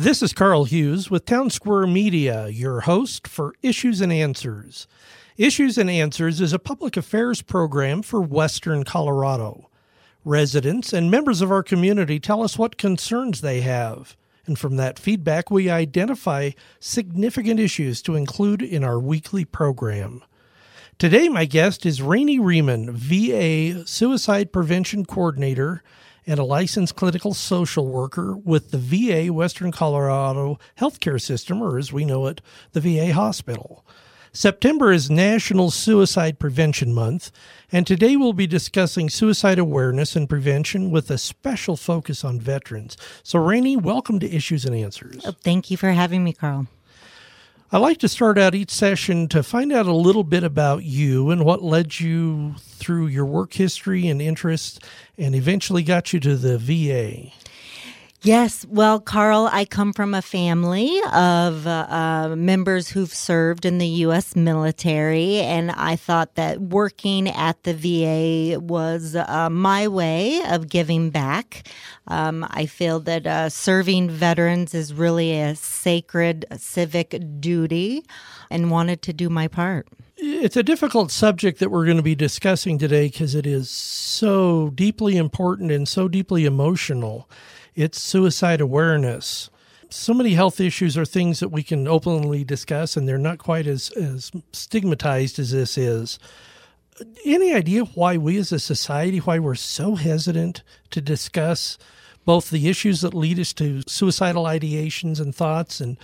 This is Carl Hughes with Town Square Media, your host for Issues and Answers. Issues and Answers is a public affairs program for Western Colorado. Residents and members of our community tell us what concerns they have, and from that feedback, we identify significant issues to include in our weekly program. Today, my guest is Rainey Riemann, VA Suicide Prevention Coordinator and a licensed clinical social worker with the VA Western Colorado Healthcare System, or as we know it, the VA Hospital. September is National Suicide Prevention Month, and today we'll be discussing suicide awareness and prevention with a special focus on veterans. So, Rainey, welcome to Issues and Answers. Oh, thank you for having me, Carl. I like to start out each session to find out a little bit about you and what led you through your work history and interests and eventually got you to the VA. Yes, well, Carl, I come from a family of uh, uh, members who've served in the U.S. military, and I thought that working at the VA was uh, my way of giving back. Um, I feel that uh, serving veterans is really a sacred civic duty, and wanted to do my part. It's a difficult subject that we're going to be discussing today because it is so deeply important and so deeply emotional it's suicide awareness. So many health issues are things that we can openly discuss, and they're not quite as, as stigmatized as this is. Any idea why we as a society, why we're so hesitant to discuss both the issues that lead us to suicidal ideations and thoughts and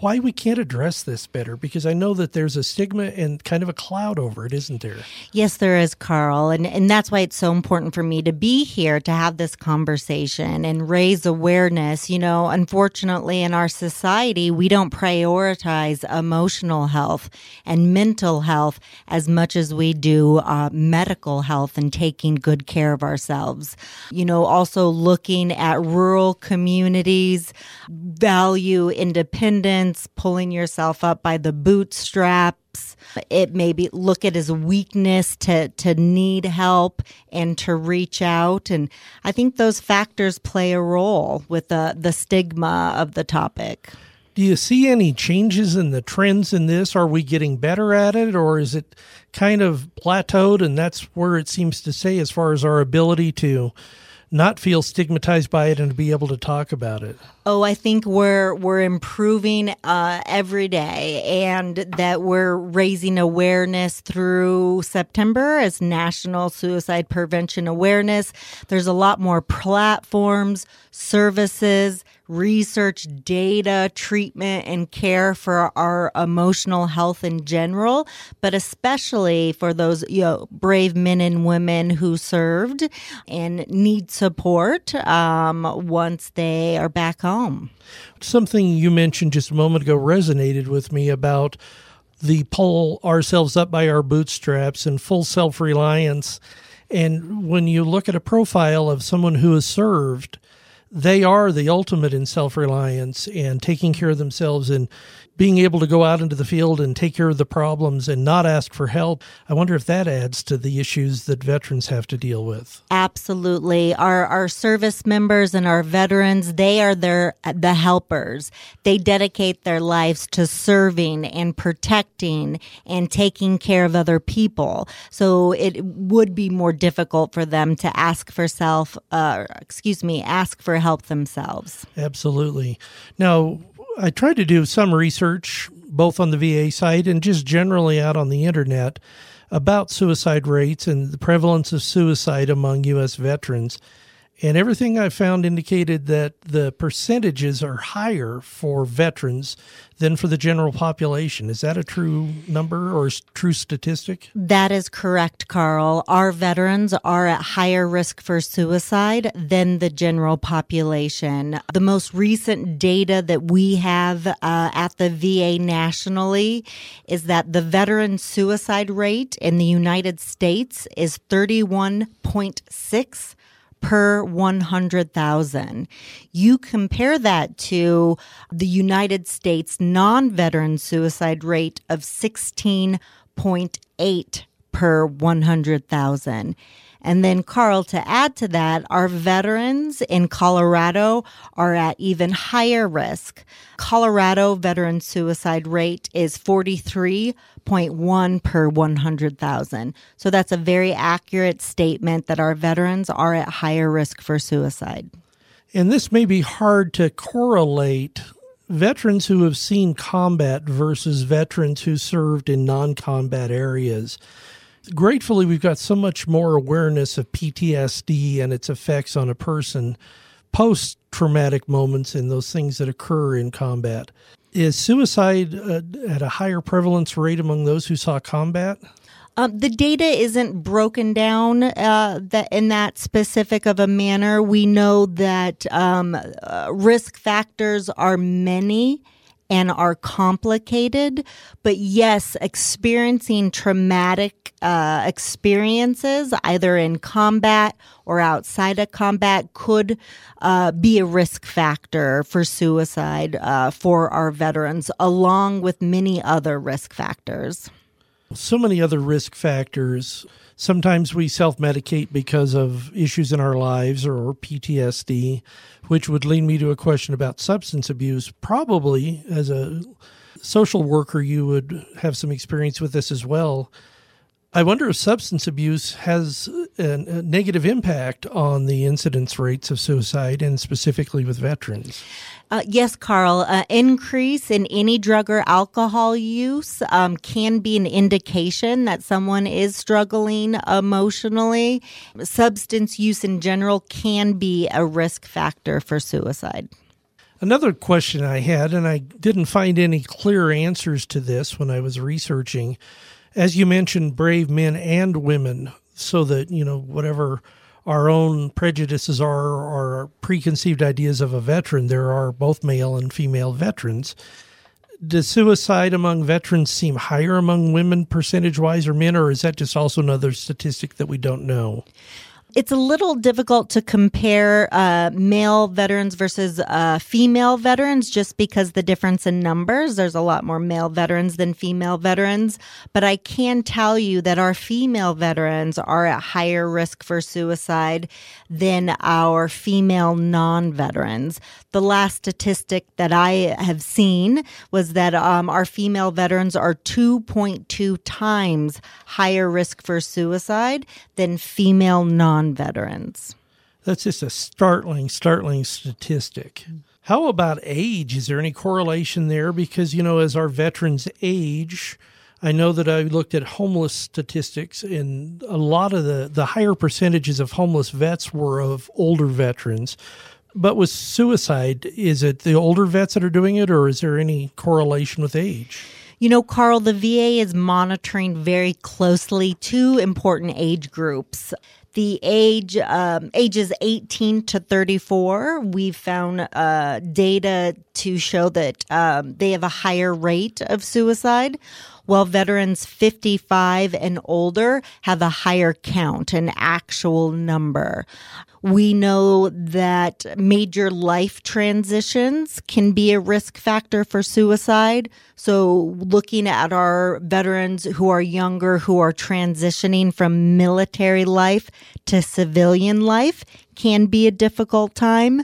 why we can't address this better because I know that there's a stigma and kind of a cloud over it, isn't there? Yes, there is, Carl. And, and that's why it's so important for me to be here to have this conversation and raise awareness. You know, unfortunately, in our society, we don't prioritize emotional health and mental health as much as we do uh, medical health and taking good care of ourselves. You know, also looking at rural communities, value independence pulling yourself up by the bootstraps. It may be look at as weakness to, to need help and to reach out. And I think those factors play a role with the, the stigma of the topic. Do you see any changes in the trends in this? Are we getting better at it, or is it kind of plateaued and that's where it seems to say as far as our ability to not feel stigmatized by it and to be able to talk about it? Oh, I think we're we're improving uh, every day, and that we're raising awareness through September as National Suicide Prevention Awareness. There's a lot more platforms, services, research, data, treatment, and care for our emotional health in general, but especially for those you know brave men and women who served and need support um, once they are back home. Something you mentioned just a moment ago resonated with me about the pull ourselves up by our bootstraps and full self reliance. And when you look at a profile of someone who has served, they are the ultimate in self reliance and taking care of themselves and being able to go out into the field and take care of the problems and not ask for help. I wonder if that adds to the issues that veterans have to deal with. Absolutely. Our our service members and our veterans, they are their the helpers. They dedicate their lives to serving and protecting and taking care of other people. So it would be more difficult for them to ask for self uh, excuse me, ask for help themselves. Absolutely. Now, I tried to do some research both on the VA site and just generally out on the internet about suicide rates and the prevalence of suicide among U.S. veterans. And everything I found indicated that the percentages are higher for veterans than for the general population. Is that a true number or true statistic? That is correct, Carl. Our veterans are at higher risk for suicide than the general population. The most recent data that we have uh, at the VA nationally is that the veteran suicide rate in the United States is 31.6 per 100,000. You compare that to the United States non veteran suicide rate of 16.8 per 100,000. And then, Carl, to add to that, our veterans in Colorado are at even higher risk. Colorado veteran suicide rate is 43.1 per 100,000. So that's a very accurate statement that our veterans are at higher risk for suicide. And this may be hard to correlate veterans who have seen combat versus veterans who served in non combat areas. Gratefully, we've got so much more awareness of PTSD and its effects on a person post traumatic moments and those things that occur in combat. Is suicide uh, at a higher prevalence rate among those who saw combat? Um, the data isn't broken down uh, that in that specific of a manner. We know that um, uh, risk factors are many and are complicated. But yes, experiencing traumatic uh, experiences, either in combat or outside of combat, could uh, be a risk factor for suicide uh, for our veterans, along with many other risk factors so many other risk factors. Sometimes we self medicate because of issues in our lives or PTSD, which would lead me to a question about substance abuse. Probably as a social worker, you would have some experience with this as well. I wonder if substance abuse has a, a, negative impact on the incidence rates of suicide and specifically with veterans. Uh, yes, Carl. Uh, increase in any drug or alcohol use um, can be an indication that someone is struggling emotionally. Substance use in general can be a risk factor for suicide. Another question I had, and I didn't find any clear answers to this when I was researching as you mentioned, brave men and women, so that, you know, whatever our own prejudices are or preconceived ideas of a veteran, there are both male and female veterans. Does suicide among veterans seem higher among women percentage wise or men, or is that just also another statistic that we don't know? It's a little difficult to compare uh, male veterans versus uh, female veterans just because the difference in numbers. There's a lot more male veterans than female veterans. But I can tell you that our female veterans are at higher risk for suicide than our female non veterans. The last statistic that I have seen was that um, our female veterans are 2.2 times higher risk for suicide than female non veterans. That's just a startling, startling statistic. How about age? Is there any correlation there? Because, you know, as our veterans age, I know that I looked at homeless statistics, and a lot of the, the higher percentages of homeless vets were of older veterans. But with suicide, is it the older vets that are doing it, or is there any correlation with age? You know, Carl, the VA is monitoring very closely two important age groups. The age um, ages 18 to 34 we've found uh, data to show that um, they have a higher rate of suicide while veterans 55 and older have a higher count, an actual number. We know that major life transitions can be a risk factor for suicide. So, looking at our veterans who are younger, who are transitioning from military life to civilian life, can be a difficult time.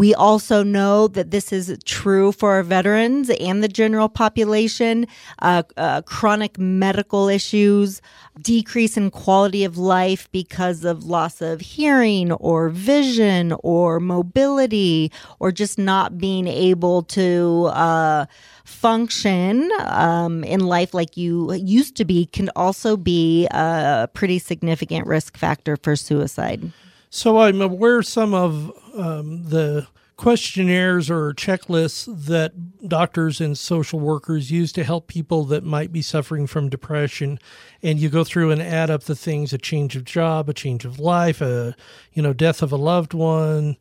We also know that this is true for our veterans and the general population. Uh, uh, chronic medical issues, decrease in quality of life because of loss of hearing or vision or mobility or just not being able to uh, function um, in life like you used to be can also be a pretty significant risk factor for suicide. So I'm aware some of um, the questionnaires or checklists that doctors and social workers use to help people that might be suffering from depression? And you go through and add up the things a change of job a change of life a you know death of a loved one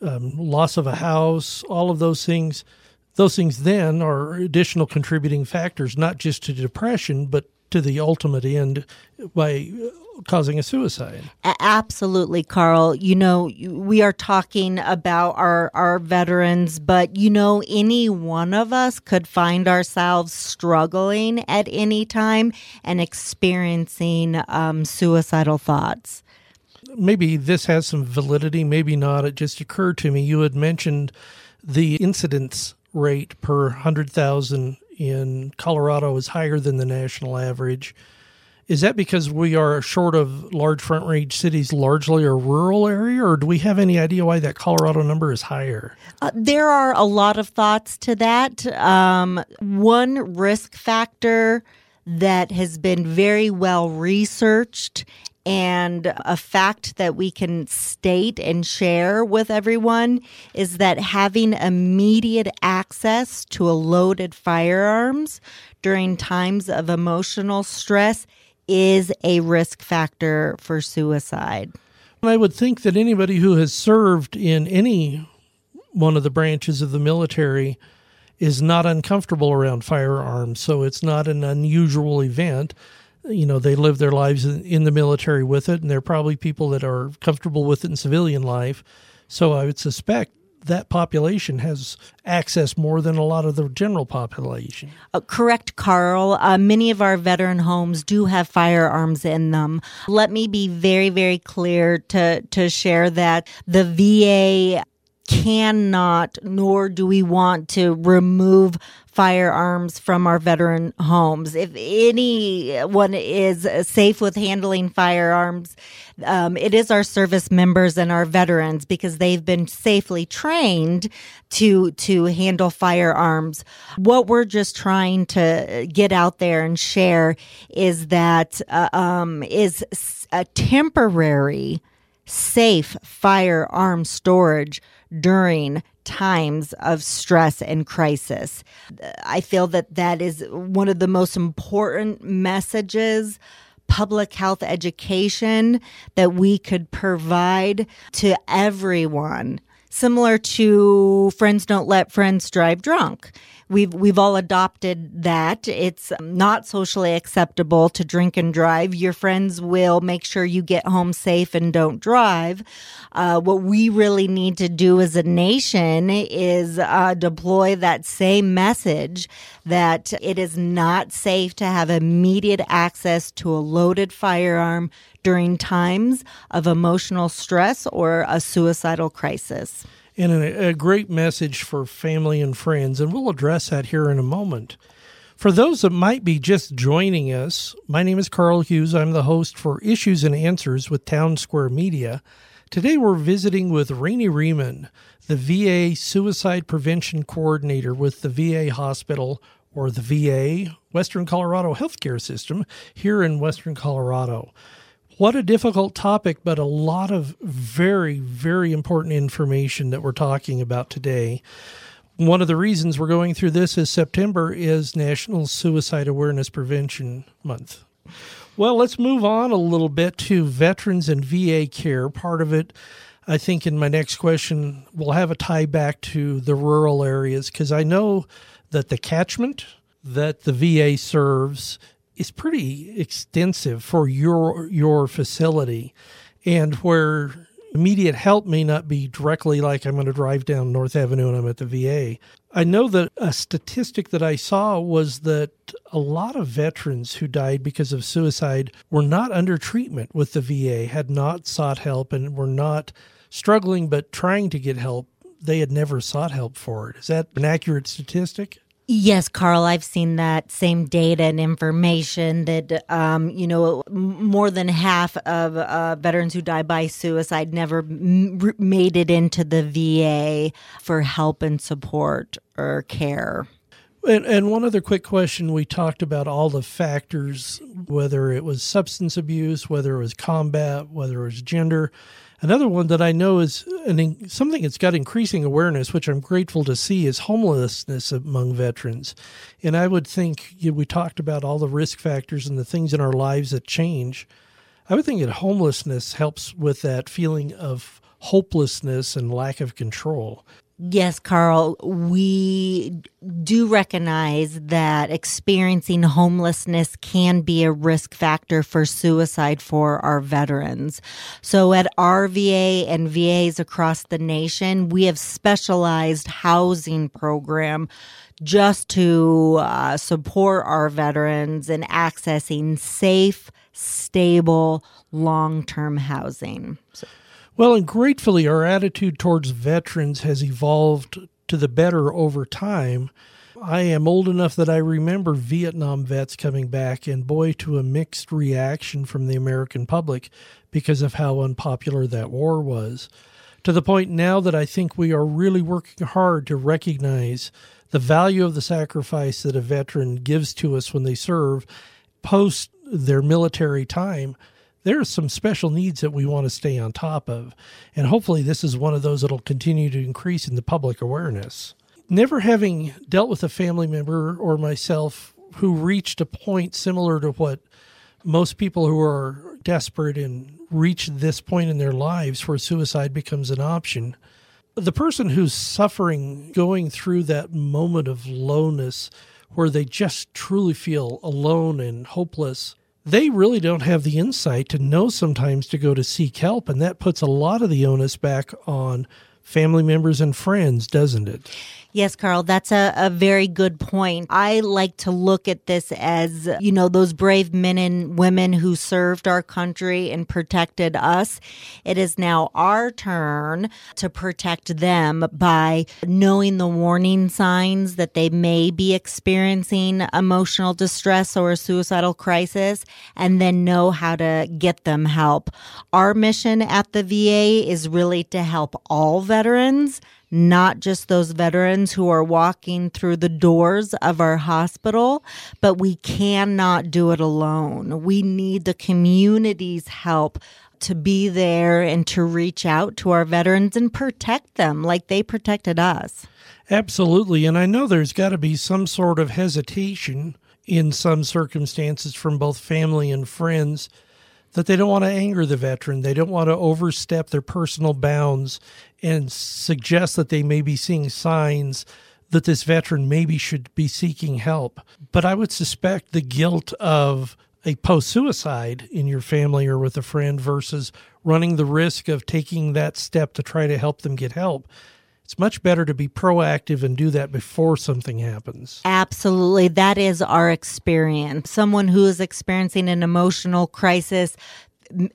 um, loss of a house all of those things. Those things then are additional contributing factors not just to depression but to the ultimate end by causing a suicide. Absolutely, Carl. You know, we are talking about our, our veterans, but you know, any one of us could find ourselves struggling at any time and experiencing um, suicidal thoughts. maybe this has some validity, maybe not. It just occurred to me. You had mentioned the incidence rate per 100,000 in Colorado is higher than the national average. Is that because we are short of large front range cities, largely a rural area, or do we have any idea why that Colorado number is higher? Uh, there are a lot of thoughts to that. Um, one risk factor that has been very well researched and a fact that we can state and share with everyone is that having immediate access to a loaded firearms during times of emotional stress is a risk factor for suicide. I would think that anybody who has served in any one of the branches of the military is not uncomfortable around firearms, so it's not an unusual event. You know, they live their lives in the military with it, and they're probably people that are comfortable with it in civilian life. So I would suspect that population has access more than a lot of the general population. Uh, correct, Carl. Uh, many of our veteran homes do have firearms in them. Let me be very, very clear to, to share that the VA cannot, nor do we want to remove firearms from our veteran homes. If anyone is safe with handling firearms, um, it is our service members and our veterans because they've been safely trained to to handle firearms. What we're just trying to get out there and share is that uh, um, is a temporary safe firearm storage during times of stress and crisis. I feel that that is one of the most important messages public health education that we could provide to everyone similar to friends don't let friends drive drunk. We've we've all adopted that. It's not socially acceptable to drink and drive. Your friends will make sure you get home safe and don't drive. Uh, what we really need to do as a nation is uh, deploy that same message that it is not safe to have immediate access to a loaded firearm during times of emotional stress or a suicidal crisis. And a, a, great message for family and friends, and we'll address that here in a moment. For those that might be just joining us, my name is Carl Hughes. I'm the host for Issues and Answers with Town Square Media. Today we're visiting with Rainey Riemann, the VA Suicide Prevention Coordinator with the VA Hospital or the VA Western Colorado Healthcare System here in Western Colorado. What a difficult topic, but a lot of very, very important information that we're talking about today. One of the reasons we're going through this is September is National Suicide Awareness Prevention Month. Well, let's move on a little bit to veterans and VA care. Part of it, I think, in my next question, will have a tie back to the rural areas because I know that the catchment that the VA serves is pretty extensive for your your facility, and where immediate help may not be directly like I'm going to drive down North Avenue and I'm at the VA. I know that a statistic that I saw was that a lot of veterans who died because of suicide were not under treatment with the VA, had not sought help, and were not struggling but trying to get help. They had never sought help for it. Is that an accurate statistic? Yes, Carl, I've seen that same data and information that, um, you know, more than half of uh, veterans who die by suicide never m- made it into the VA for help and support or care. And, and, one other quick question we talked about all the factors, whether it was substance abuse, whether it was combat, whether it was gender. Another one that I know is an, something that's got increasing awareness, which I'm grateful to see, is homelessness among veterans. And I would think you know, we talked about all the risk factors and the things in our lives that change. I would think that homelessness helps with that feeling of hopelessness and lack of control. Yes, Carl, we do recognize that experiencing homelessness can be a risk factor for suicide for our veterans. So at our VA and VAs across the nation, we have specialized housing program just to uh, support our veterans in accessing safe, stable, long term housing. So. Well, and gratefully, our attitude towards veterans has evolved to the better over time. I am old enough that I remember Vietnam vets coming back, and boy, to a mixed reaction from the American public because of how unpopular that war was. To the point now that I think we are really working hard to recognize the value of the sacrifice that a veteran gives to us when they serve post their military time. There are some special needs that we want to stay on top of. And hopefully, this is one of those that'll continue to increase in the public awareness never having dealt with a family member or myself who reached a point similar to what most people who are desperate and reach this point in their lives where suicide becomes an option. The person who's suffering, going through that moment of lowness where they just truly feel alone and hopeless, they really don't have the insight to know sometimes to go to seek help. And that puts a lot of the onus back on family members and friends, doesn't it? Yes, Carl, that's a, a very good point. I like to look at this as, you know, those brave men and women who served our country and protected us. It is now our turn to protect them by knowing the warning signs that they may be experiencing emotional distress or a suicidal crisis and then know how to get them help. Our mission at the VA is really to help all veterans not just those veterans who are walking through the doors of our hospital, but we cannot do it alone. We need the community's help to be there and to reach out to our veterans and protect them like they protected us. Absolutely. And I know there's got to be some sort of hesitation in some circumstances from both family and friends that they don't want to anger the veteran. They don't want to overstep their personal bounds and suggest that they may be seeing signs that this veteran maybe should be seeking help. But I would suspect the guilt of a post suicide in your family or with a friend versus running the risk of taking that step to try to help them get help it's much better to be proactive and do that before something happens. Absolutely. That is our experience. Someone who is experiencing an emotional crisis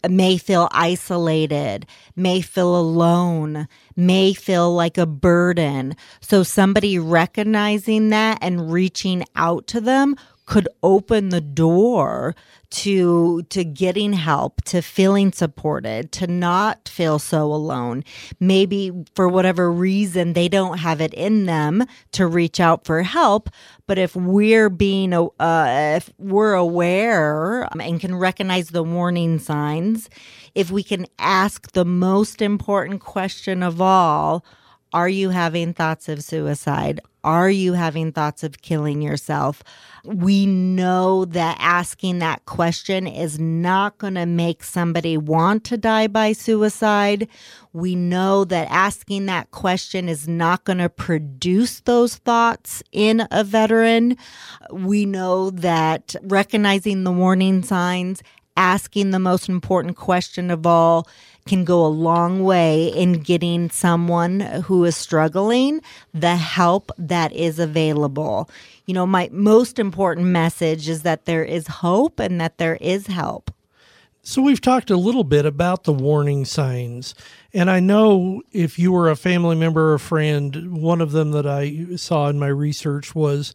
may feel isolated, may feel alone, may feel like a burden. So somebody recognizing that and reaching out to them could open the door to to getting help to feeling supported to not feel so alone. Maybe for whatever reason they don't have it in them to reach out for help. But if we're being uh, if we're aware and can recognize the warning signs if we can ask the most important question of all are you having thoughts of suicide are you having thoughts of killing yourself? We know that asking that question is not going to make somebody want to die by suicide. We know that asking that question is not going to produce those thoughts in a veteran. We know that recognizing the warning signs, asking the most important question of all, can go a long way in getting someone who is struggling the help that is available. You know, my most important message is that there is hope and that there is help. So, we've talked a little bit about the warning signs. And I know if you were a family member or friend, one of them that I saw in my research was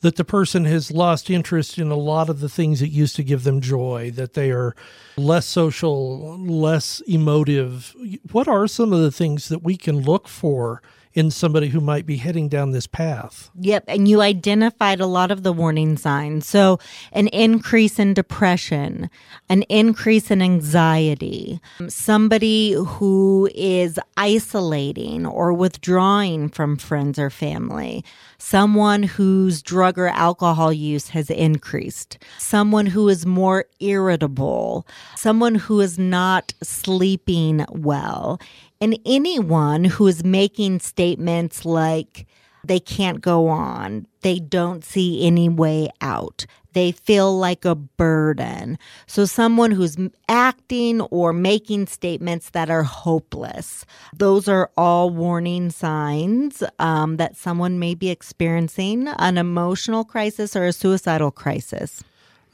that the person has lost interest in a lot of the things that used to give them joy, that they are less social, less emotive. What are some of the things that we can look for in somebody who might be heading down this path. Yep. And you identified a lot of the warning signs. So, an increase in depression, an increase in anxiety, somebody who is isolating or withdrawing from friends or family, someone whose drug or alcohol use has increased, someone who is more irritable, someone who is not sleeping well and anyone who is making statements like they can't go on, they don't see any way out, they feel like a burden. So, someone who's acting or making statements that are hopeless, those are all warning signs um, that someone may be experiencing an emotional crisis or a suicidal crisis.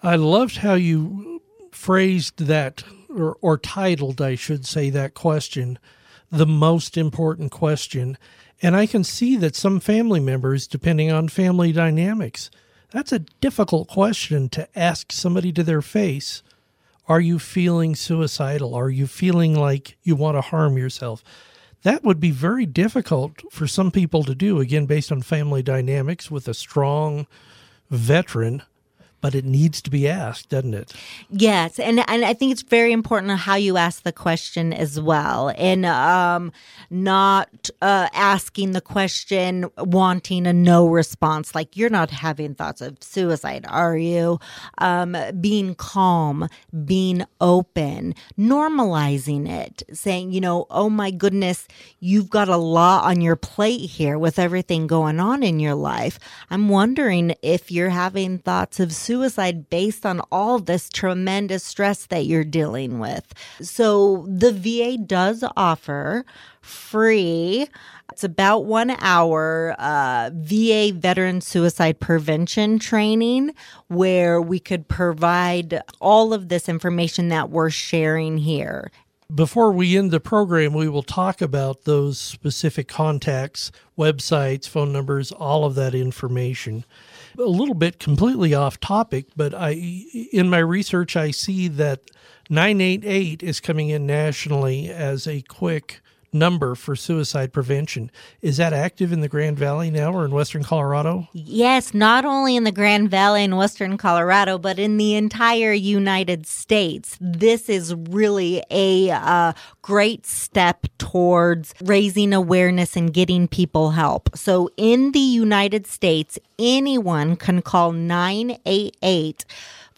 I loved how you phrased that or, or titled, I should say, that question, the most important question. And I can see that some family members, depending on family dynamics, that's a difficult question to ask somebody to their face. Are you feeling suicidal? Are you feeling like you want to harm yourself? That would be very difficult for some people to do, again, based on family dynamics with a strong veteran but it needs to be asked, doesn't it? Yes, and and I think it's very important how you ask the question as well, and um, not uh, asking the question wanting a no response, like you're not having thoughts of suicide, are you? Um, being calm, being open, normalizing it, saying, you know, oh my goodness, you've got a lot on your plate here with everything going on in your life. I'm wondering if you're having thoughts of suicide suicide based on all this tremendous stress that you're dealing with. So the VA does offer free it's about one hour uh, VA veteran suicide prevention training where we could provide all of this information that we're sharing here. Before we end the program, we will talk about those specific contacts, websites, phone numbers, all of that information a little bit completely off topic, but I in my research I see that 988 is coming in nationally as a quick number for suicide prevention. Is that active in the Grand Valley now or in Western Colorado? Yes, not only in the Grand Valley and Western Colorado, but in the entire United States. This is really a uh, great step towards raising awareness and getting people help. So in the United States, anyone can call 988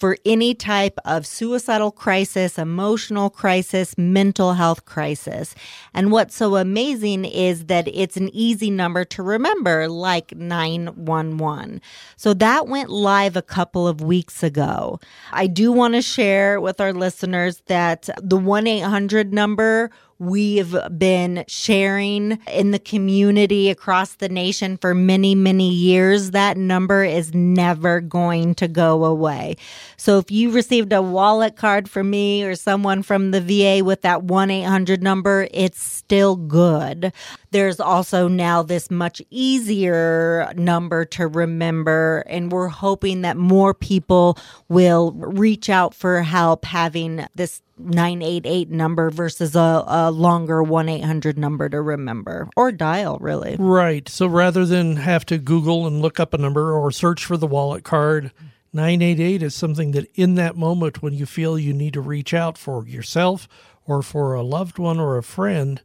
for any type of suicidal crisis, emotional crisis, mental health crisis. And what's so amazing is that it's an easy number to remember, like 911. So that went live a couple of weeks ago. I do want to share with our listeners that the 1 800 number we've been sharing in the community across the nation for many, many years, that number is never going to go away. So if you received a wallet card from me or someone from the VA with that 1 800 number, it's still good. There's also now this much easier number to remember, and we're hoping that more people will reach out for help having this 988 number versus a, a longer 1 800 number to remember or dial, really. Right. So rather than have to Google and look up a number or search for the wallet card, 988 is something that in that moment when you feel you need to reach out for yourself or for a loved one or a friend,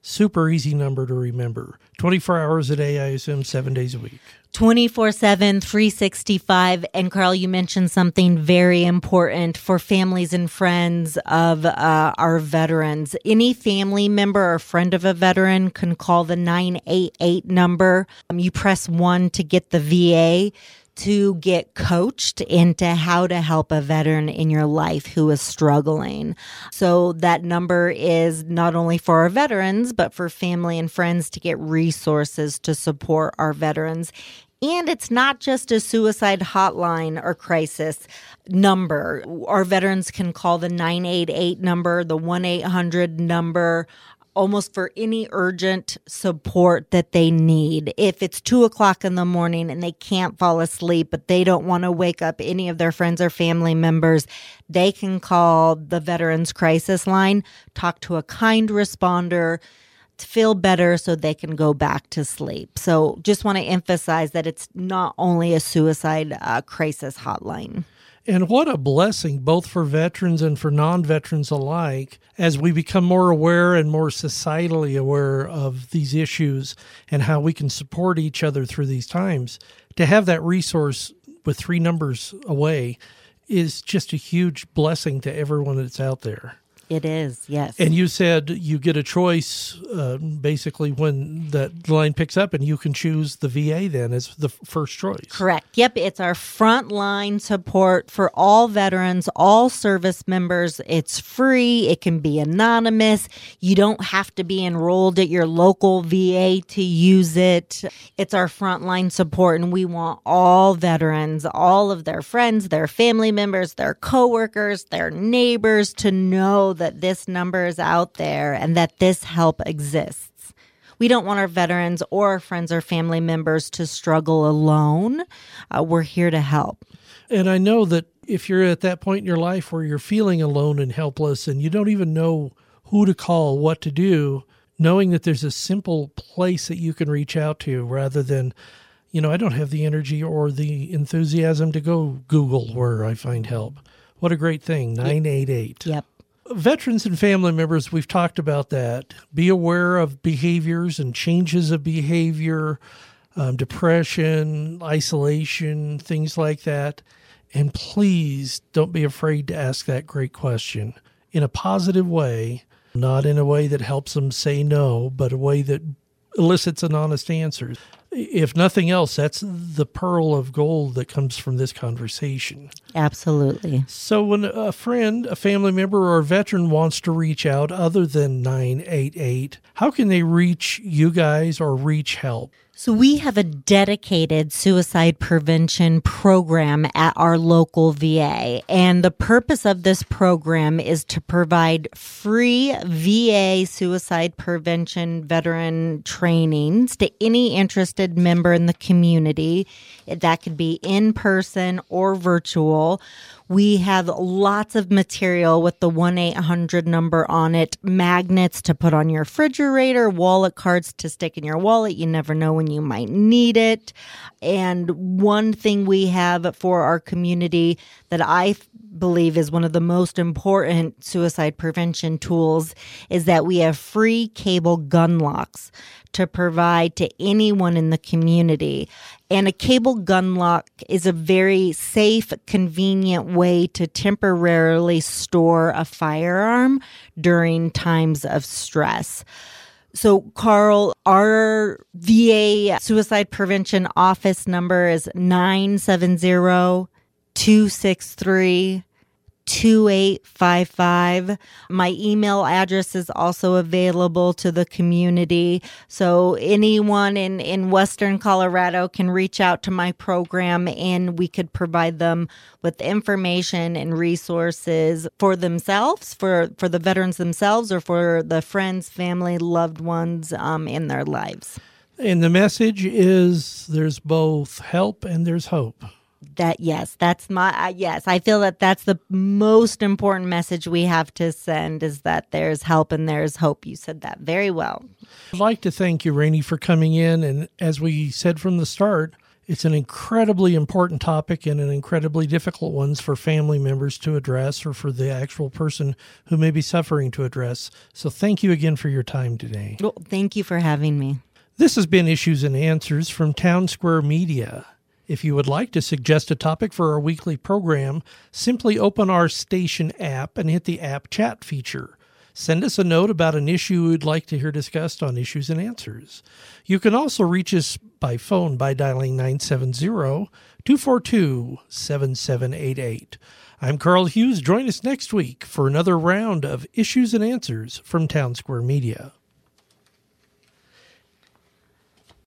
super easy number to remember. 24 hours a day, I assume, seven days a week. 24 7, 365. And Carl, you mentioned something very important for families and friends of uh, our veterans. Any family member or friend of a veteran can call the 988 number. Um, you press one to get the VA to get coached into how to help a veteran in your life who is struggling. So that number is not only for our veterans, but for family and friends to get resources to support our veterans. And it's not just a suicide hotline or crisis number. Our veterans can call the 988 number, the 1 800 number almost for any urgent support that they need. If it's two o'clock in the morning and they can't fall asleep, but they don't want to wake up any of their friends or family members, they can call the Veterans Crisis Line, talk to a kind responder feel better so they can go back to sleep. So just want to emphasize that it's not only a suicide uh, crisis hotline. And what a blessing, both for veterans and for non veterans alike, as we become more aware and more societally aware of these issues and how we can support each other through these times. To have that resource with three numbers away is just a huge blessing to everyone that's out there. It is, yes. And you said you get a choice uh, basically when that line picks up, and you can choose the VA then as the first choice. Correct. Yep. It's our frontline support for all veterans, all service members. It's free, it can be anonymous. You don't have to be enrolled at your local VA to use it. It's our frontline support, and we want all veterans, all of their friends, their family members, their coworkers, their neighbors to know that this number is out there and that this help exists. We don't want our veterans or our friends or family members to struggle alone. Uh, we're here to help. And I know that if you're at that point in your life where you're feeling alone and helpless and you don't even know who to call, what to do, knowing that there's a simple place that you can reach out to rather than, you know, I don't have the energy or the enthusiasm to go Google where I find help. What a great thing. 988. Yep. Veterans and family members, we've talked about that. Be aware of behaviors and changes of behavior, um, depression, isolation, things like that. And please don't be afraid to ask that great question in a positive way, not in a way that helps them say no, but a way that elicits an honest answer. If nothing else, that's the pearl of gold that comes from this conversation. Absolutely. So, when a friend, a family member, or a veteran wants to reach out other than 988, how can they reach you guys or reach help? So, we have a dedicated suicide prevention program at our local VA. And the purpose of this program is to provide free VA suicide prevention veteran trainings to any interested member in the community. That could be in person or virtual. We have lots of material with the 1 800 number on it, magnets to put on your refrigerator, wallet cards to stick in your wallet. You never know when you might need it. And one thing we have for our community that I believe is one of the most important suicide prevention tools is that we have free cable gun locks to provide to anyone in the community. And a cable gun lock is a very safe, convenient way to temporarily store a firearm during times of stress. So, Carl, our VA suicide prevention office number is 970 263 2855. My email address is also available to the community. So anyone in, in Western Colorado can reach out to my program and we could provide them with information and resources for themselves, for, for the veterans themselves, or for the friends, family, loved ones um, in their lives. And the message is there's both help and there's hope that yes that's my uh, yes i feel that that's the most important message we have to send is that there's help and there's hope. You said that very well. I'd like to thank you rainey for coming in. And as we said from the start it's an incredibly important topic and an incredibly difficult one for family members to address or for the actual person who may be suffering to address. So thank you again for your time today. Well thank you for having me. This has been issues and answers from town square media if you would like to suggest a topic for our weekly program, simply open our station app and hit the app chat feature. Send us a note about an issue you would like to hear discussed on Issues and Answers. You can also reach us by phone by dialing 970 242 7788. I'm Carl Hughes. Join us next week for another round of Issues and Answers from Town Square Media.